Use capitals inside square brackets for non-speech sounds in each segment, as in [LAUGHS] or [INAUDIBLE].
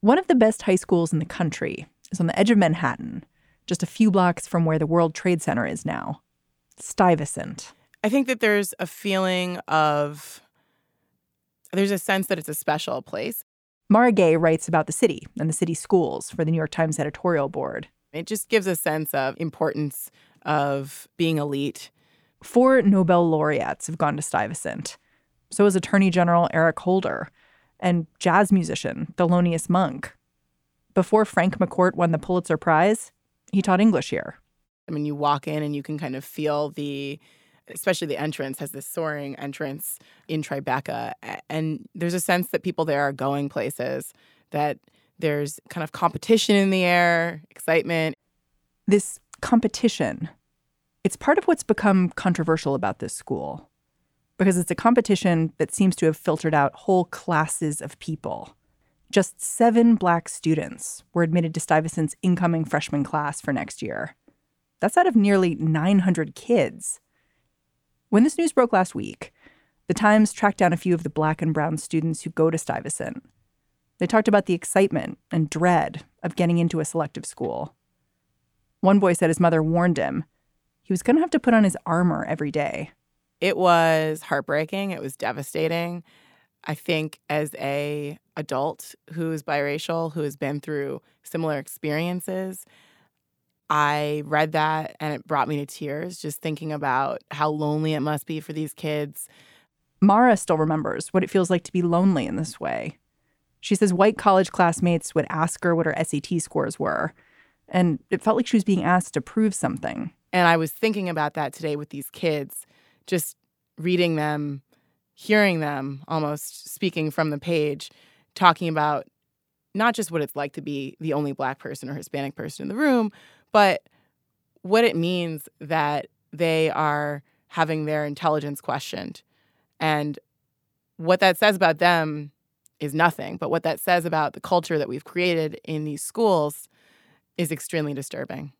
One of the best high schools in the country is on the edge of Manhattan, just a few blocks from where the World Trade Center is now. Stuyvesant. I think that there's a feeling of there's a sense that it's a special place. Mara Gay writes about the city and the city schools for the New York Times editorial board. It just gives a sense of importance of being elite. Four Nobel laureates have gone to Stuyvesant. So has Attorney General Eric Holder and jazz musician Thelonious Monk. Before Frank McCourt won the Pulitzer Prize, he taught English here. I mean, you walk in and you can kind of feel the especially the entrance has this soaring entrance in Tribeca. And there's a sense that people there are going places, that there's kind of competition in the air, excitement. This competition, it's part of what's become controversial about this school because it's a competition that seems to have filtered out whole classes of people. Just seven black students were admitted to Stuyvesant's incoming freshman class for next year. That's out of nearly 900 kids. When this news broke last week, the Times tracked down a few of the black and brown students who go to Stuyvesant. They talked about the excitement and dread of getting into a selective school. One boy said his mother warned him he was going to have to put on his armor every day. It was heartbreaking. It was devastating. I think as a adult who is biracial, who has been through similar experiences, I read that and it brought me to tears just thinking about how lonely it must be for these kids. Mara still remembers what it feels like to be lonely in this way. She says white college classmates would ask her what her SAT scores were, and it felt like she was being asked to prove something. And I was thinking about that today with these kids, just reading them, hearing them almost speaking from the page, talking about not just what it's like to be the only black person or Hispanic person in the room, but what it means that they are having their intelligence questioned. And what that says about them is nothing. But what that says about the culture that we've created in these schools is extremely disturbing.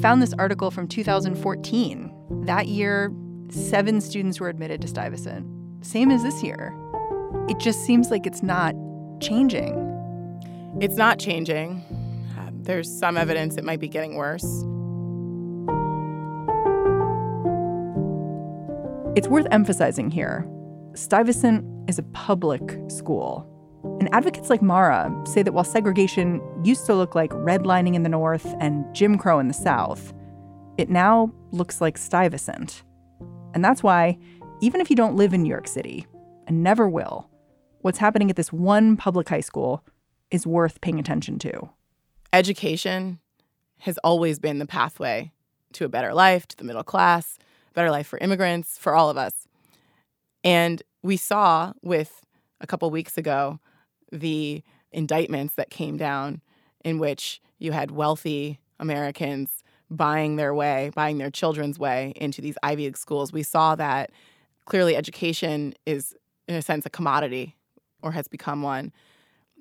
Found this article from 2014. That year, seven students were admitted to Stuyvesant, same as this year. It just seems like it's not changing? It's not changing. Uh, there's some evidence it might be getting worse. It's worth emphasizing here Stuyvesant is a public school. And advocates like Mara say that while segregation used to look like redlining in the North and Jim Crow in the South, it now looks like Stuyvesant. And that's why, even if you don't live in New York City, and never will, what's happening at this one public high school is worth paying attention to. Education has always been the pathway to a better life, to the middle class, better life for immigrants, for all of us. And we saw with a couple weeks ago the indictments that came down in which you had wealthy Americans buying their way, buying their children's way into these Ivy League schools. We saw that clearly education is, in a sense, a commodity or has become one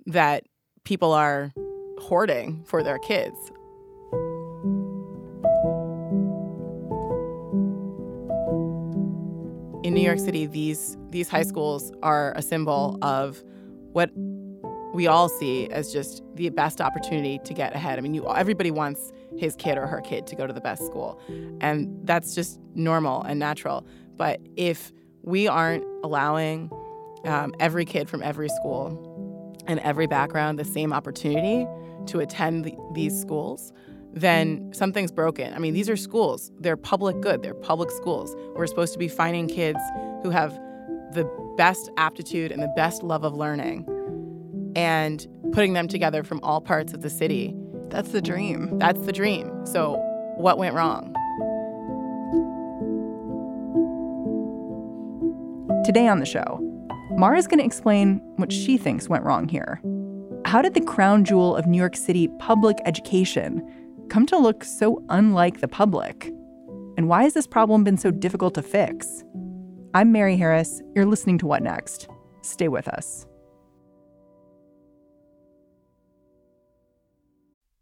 that people are hoarding for their kids. In New York City, these these high schools are a symbol of what we all see as just the best opportunity to get ahead. I mean, you, everybody wants his kid or her kid to go to the best school, and that's just normal and natural. But if we aren't allowing um, every kid from every school and every background the same opportunity to attend the, these schools, then something's broken. I mean, these are schools. They're public good. They're public schools. We're supposed to be finding kids who have the best aptitude and the best love of learning and putting them together from all parts of the city. That's the dream. That's the dream. So, what went wrong? Today on the show, Mara's going to explain what she thinks went wrong here. How did the crown jewel of New York City public education come to look so unlike the public? And why has this problem been so difficult to fix? I'm Mary Harris. You're listening to What Next? Stay with us.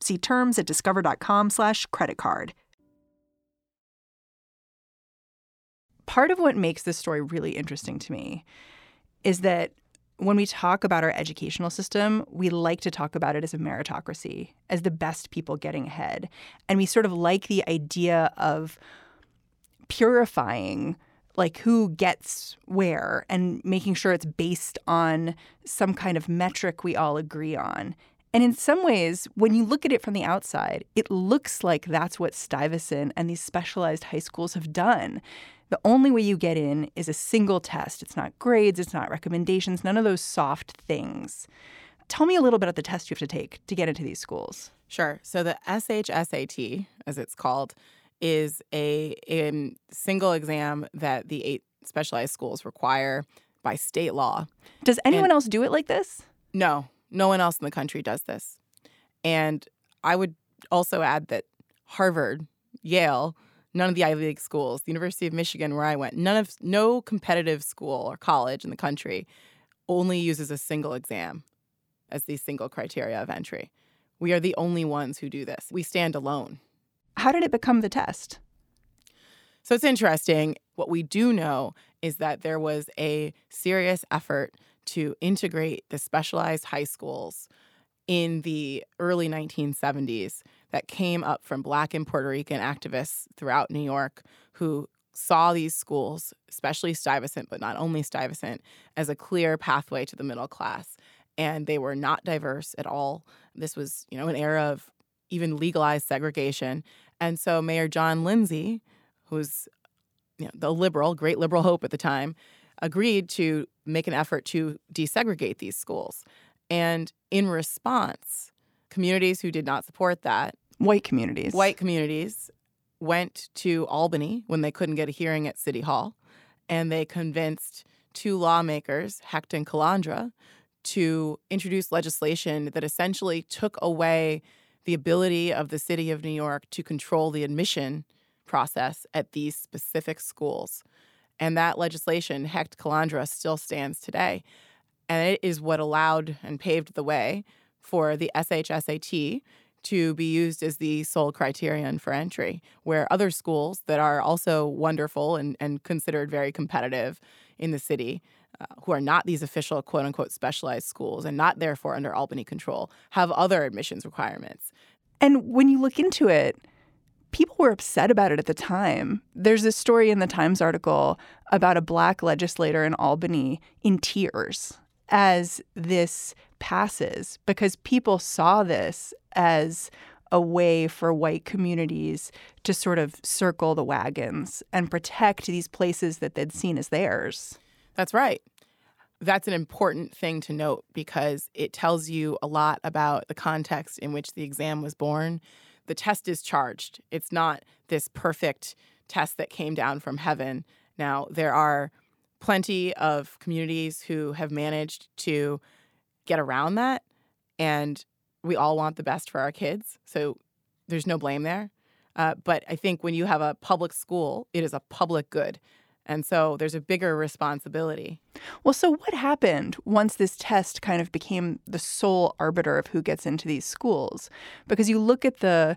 See terms at discover.com/slash credit card. part of what makes this story really interesting to me is that when we talk about our educational system, we like to talk about it as a meritocracy, as the best people getting ahead. And we sort of like the idea of purifying like who gets where and making sure it's based on some kind of metric we all agree on. And in some ways, when you look at it from the outside, it looks like that's what Stuyvesant and these specialized high schools have done. The only way you get in is a single test. It's not grades, it's not recommendations, none of those soft things. Tell me a little bit about the test you have to take to get into these schools. Sure. So the SHSAT, as it's called, is a, a single exam that the eight specialized schools require by state law. Does anyone and else do it like this? No, no one else in the country does this. And I would also add that Harvard, Yale, none of the Ivy League schools, the University of Michigan, where I went, none of no competitive school or college in the country only uses a single exam as the single criteria of entry. We are the only ones who do this. We stand alone. How did it become the test? So it's interesting. What we do know is that there was a serious effort to integrate the specialized high schools in the early 1970s that came up from Black and Puerto Rican activists throughout New York who saw these schools, especially Stuyvesant, but not only Stuyvesant, as a clear pathway to the middle class. And they were not diverse at all. This was, you know, an era of even legalized segregation. And so Mayor John Lindsay, who's you know, the liberal, great liberal [LAUGHS] hope at the time, agreed to make an effort to desegregate these schools. And in response, communities who did not support that, white communities, white communities went to Albany when they couldn't get a hearing at City Hall, and they convinced two lawmakers, Hecht and Calandra, to introduce legislation that essentially took away the ability of the city of New York to control the admission process at these specific schools. And that legislation, Hecht Calandra, still stands today. And it is what allowed and paved the way for the SHSAT to be used as the sole criterion for entry, where other schools that are also wonderful and, and considered very competitive in the city, uh, who are not these official quote unquote specialized schools and not therefore under Albany control, have other admissions requirements. And when you look into it, people were upset about it at the time. There's this story in the Times article about a black legislator in Albany in tears as this passes because people saw this as a way for white communities to sort of circle the wagons and protect these places that they'd seen as theirs. That's right. That's an important thing to note because it tells you a lot about the context in which the exam was born. The test is charged. It's not this perfect test that came down from heaven. Now, there are plenty of communities who have managed to get around that. And we all want the best for our kids. So there's no blame there. Uh, but I think when you have a public school, it is a public good. And so there's a bigger responsibility. Well, so what happened once this test kind of became the sole arbiter of who gets into these schools? Because you look at the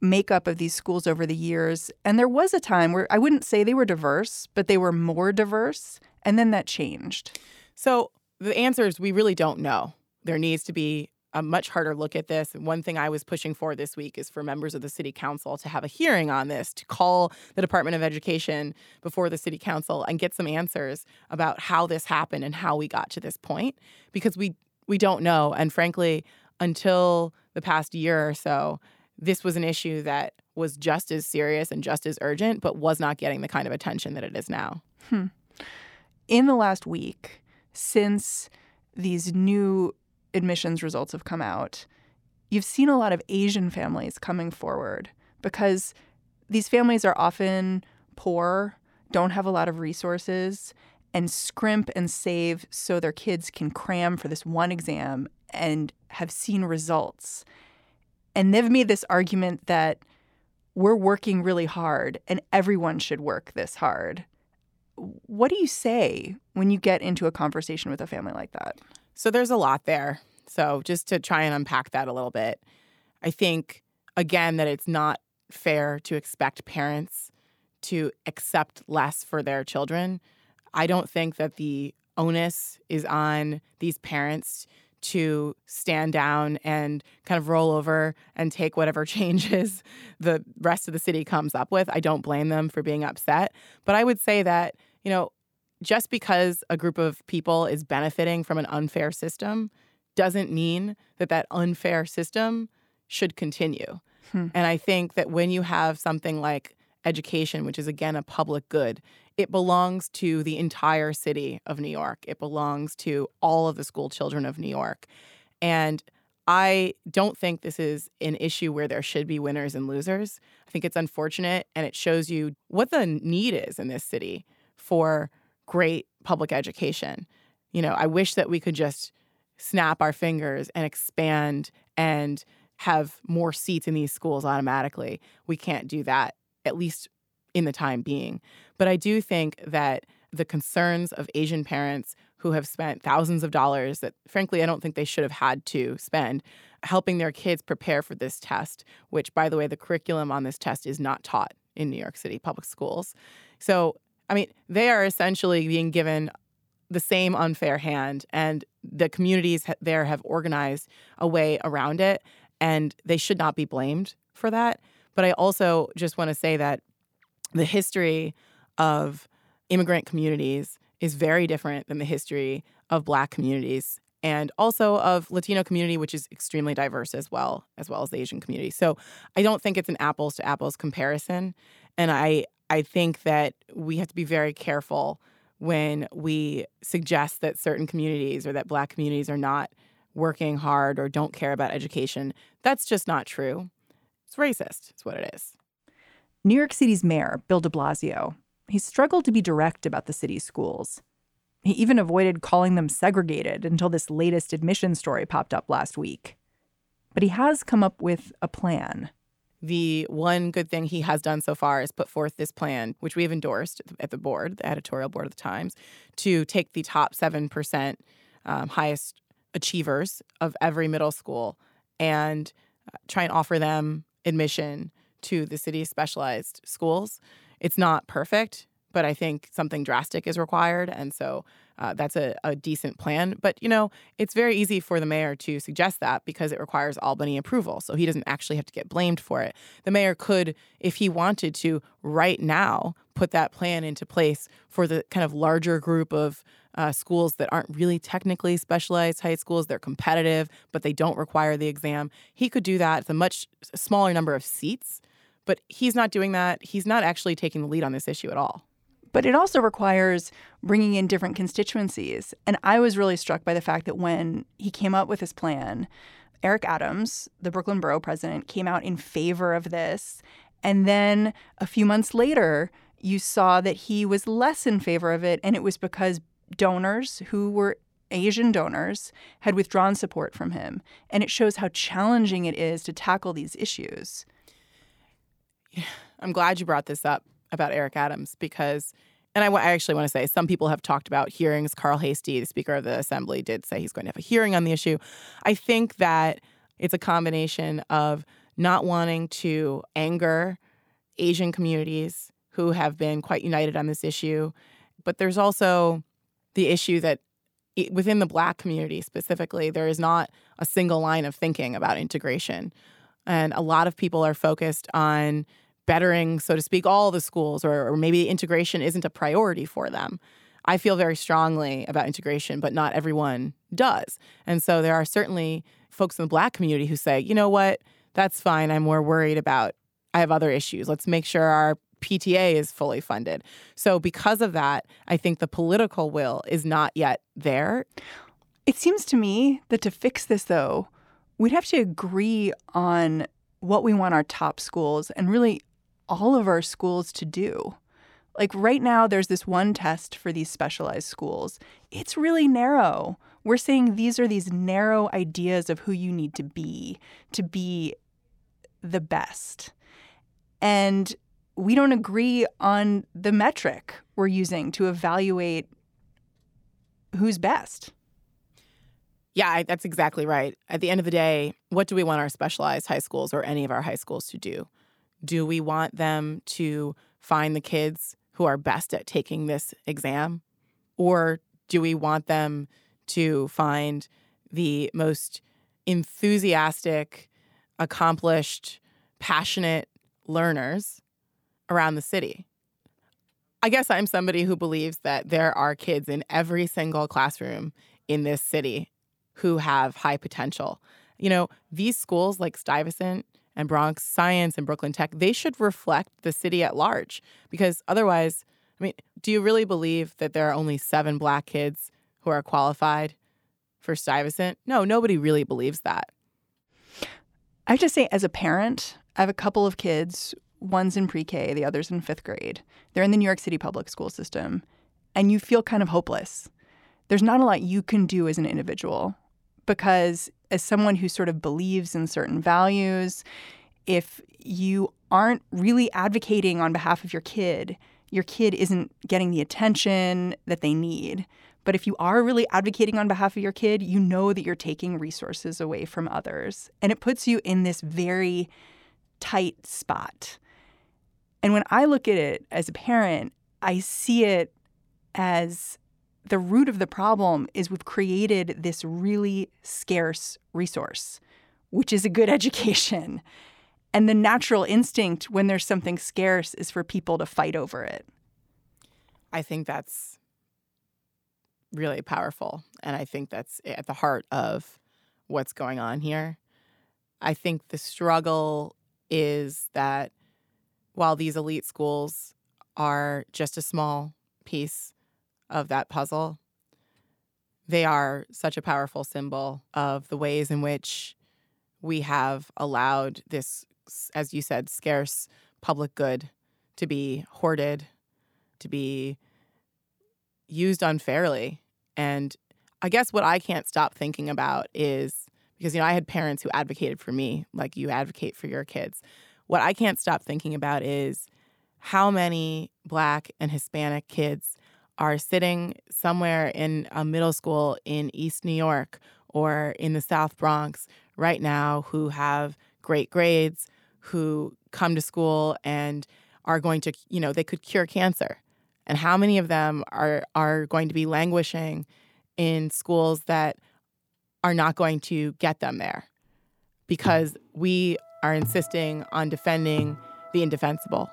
makeup of these schools over the years. And there was a time where I wouldn't say they were diverse, but they were more diverse. And then that changed. So the answer is we really don't know. There needs to be a much harder look at this. And one thing I was pushing for this week is for members of the city council to have a hearing on this, to call the Department of Education before the city council and get some answers about how this happened and how we got to this point because we we don't know and frankly until the past year or so this was an issue that was just as serious and just as urgent but was not getting the kind of attention that it is now. Hmm. In the last week since these new admissions results have come out, you've seen a lot of Asian families coming forward because these families are often poor, don't have a lot of resources, and scrimp and save so their kids can cram for this one exam and have seen results. And they've made this argument that we're working really hard and everyone should work this hard. What do you say when you get into a conversation with a family like that? So there's a lot there. So just to try and unpack that a little bit, I think, again, that it's not fair to expect parents to accept less for their children. I don't think that the onus is on these parents to stand down and kind of roll over and take whatever [LAUGHS] changes the rest of the city comes up with. I don't blame them for being upset. But I would say that, you know, just because a group of people is benefiting from an unfair system doesn't mean that that unfair system should continue. Hmm. And I think that when you have something like education, which is again a public good, it belongs to the entire city of New York. It belongs to all of the school children of New York. And I don't think this is an issue where there should be winners and losers. I think it's unfortunate and it shows you what the need is in this city for great public education. You know, I wish that we could just snap our fingers and expand and have more seats in these schools automatically. We can't do that, at least in the time being. But I do think that the concerns of Asian parents who have spent thousands of dollars that, frankly, I don't think they should have had to spend helping their kids prepare for this test, which, by the way, the curriculum on this test is not taught in New York City public schools. So, I mean, they are essentially being given the same unfair hand, and the communities there have organized a way around it, and they should not be blamed for that. But I also just want to say that the history of immigrant communities is very different than the history of black communities and also of Latino community, which is extremely diverse as well, as well as the Asian community. So I don't think it's an apples to apples comparison. And I I think that we have to be very careful when we suggest that certain communities or that black communities are not working hard or don't care about education. That's just not true. It's racist, it's what it is. New York City's mayor, Bill de Blasio, he struggled to be direct about the city's schools. He even avoided calling them segregated until this latest admission story popped up last week. But he has come up with a plan. The one good thing he has done so far is put forth this plan, which we have endorsed at the board, the editorial board of the Times, to take the top 7% um, highest achievers of every middle school and uh, try and offer them admission to the city's specialized schools. It's not perfect, but I think something drastic is required. And so uh, that's a, a, decent plan. But, you know, it's very easy for the mayor to suggest that because it requires Albany approval. So he doesn't actually have to get blamed for it. The mayor could, if he wanted to, right now, put that plan into place for the kind of larger group of uh, schools that aren't really technically specialized high schools. They're competitive, but they don't require the exam. He could do that. It's a much smaller number of seats. But he's not doing that. He's not actually taking the lead on this issue at all. But it also requires bringing in different constituencies. And I was really struck by the fact that when he came up with his plan, Eric Adams, the Brooklyn Borough president, came out in favor of this. And then a few months later, you saw that he was less in favor of it. And it was because donors who were Asian donors had withdrawn support from him. And it shows how challenging it is to tackle these issues. Yeah, I'm glad you brought this up about Eric Adams because, and I, I actually want to say, some people have talked about hearings. Carl Heastie, the Speaker of the Assembly, did say he's going to have a hearing on the issue. I think that it's a combination of not wanting to anger Asian communities who have been quite united on this issue, but there's also the issue that within the black community specifically, there is not a single line of thinking about integration. And a lot of people are focused on bettering, so to speak, all the schools, or, or maybe integration isn't a priority for them. I feel very strongly about integration, but not everyone does. And so there are certainly folks in the black community who say, you know what, that's fine. I'm more worried about, I have other issues. Let's make sure our PTA is fully funded. So, because of that, I think the political will is not yet there. It seems to me that to fix this, though, we'd have to agree on what we want our top schools and really all of our schools to do. Like right now, there's this one test for these specialized schools. It's really narrow. We're saying these are these narrow ideas of who you need to be to be the best. And we don't agree on the metric we're using to evaluate who's best. Yeah, that's exactly right. At the end of the day, what do we want our specialized high schools or any of our high schools to do? Do we want them to find the kids who are best at taking this exam? Or do we want them to find the most enthusiastic, accomplished, passionate learners around the city? I guess I'm somebody who believes that there are kids in every single classroom in this city who have high potential. You know, these schools like Stuyvesant and Bronx Science and Brooklyn Tech, they should reflect the city at large because otherwise, I mean, do you really believe that there are only seven black kids who are qualified for Stuyvesant? No, nobody really believes that. I have to say, as a parent, I have a couple of kids. One's in pre K, the other's in fifth grade. They're in the New York City public school system, and you feel kind of hopeless. There's not a lot you can do as an individual because as someone who sort of believes in certain values, if you aren't really advocating on behalf of your kid, your kid isn't getting the attention that they need. But if you are really advocating on behalf of your kid, you know that you're taking resources away from others. And it puts you in this very tight spot. And when I look at it as a parent, I see it as the root of the problem is we've created this really scarce resource, which is a good [LAUGHS] education. And the natural instinct when there's something scarce is for people to fight over it. I think that's really powerful. And I think that's at the heart of what's going on here. I think the struggle is that while these elite schools are just a small piece of that puzzle. They are such a powerful symbol of the ways in which we have allowed this, as you said, scarce public good to be hoarded, to be used unfairly. And I guess what I can't stop thinking about is because, you know, I had parents who advocated for me, like you advocate for your kids. What I can't stop thinking about is how many Black and Hispanic kids are sitting somewhere in a middle school in East New York or in the South Bronx right now who have great grades, who come to school and are going to, you know, they could cure cancer. And how many of them are are going to be languishing in schools that are not going to get them there because we are insisting on defending the indefensible.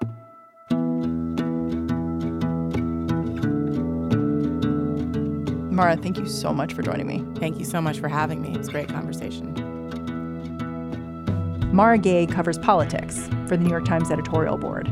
Mara, thank you so much for joining me. Thank you so much for having me. It was a great conversation. Mara Gay covers politics for the New York Times editorial board.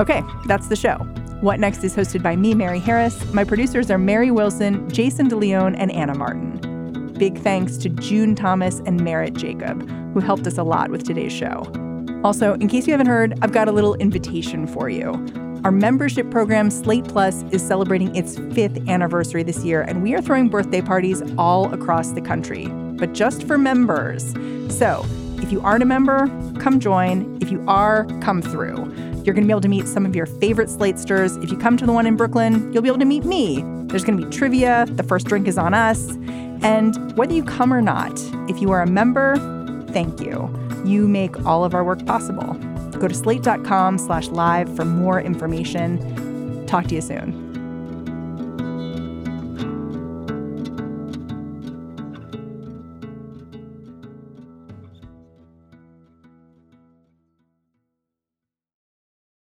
Okay, that's the show. What Next is hosted by me, Mary Harris. My producers are Mary Wilson, Jayson De Leon, and Anna Martin. Big thanks to June Thomas and Merritt Jacob, who helped us a lot with today's show. Also, in case you haven't heard, I've got a little invitation for you. Our membership program, Slate Plus, is celebrating its fifth anniversary this year, and we are throwing birthday parties all across the country, but just for members. So, if you aren't a member, come join. If you are, come through. You're going to be able to meet some of your favorite Slatesters. If you come to the one in Brooklyn, you'll be able to meet me. There's going to be trivia. The first drink is on us. And whether you come or not, if you are a member, thank you. You make all of our work possible. Go to slate.com slash live for more information. Talk to you soon.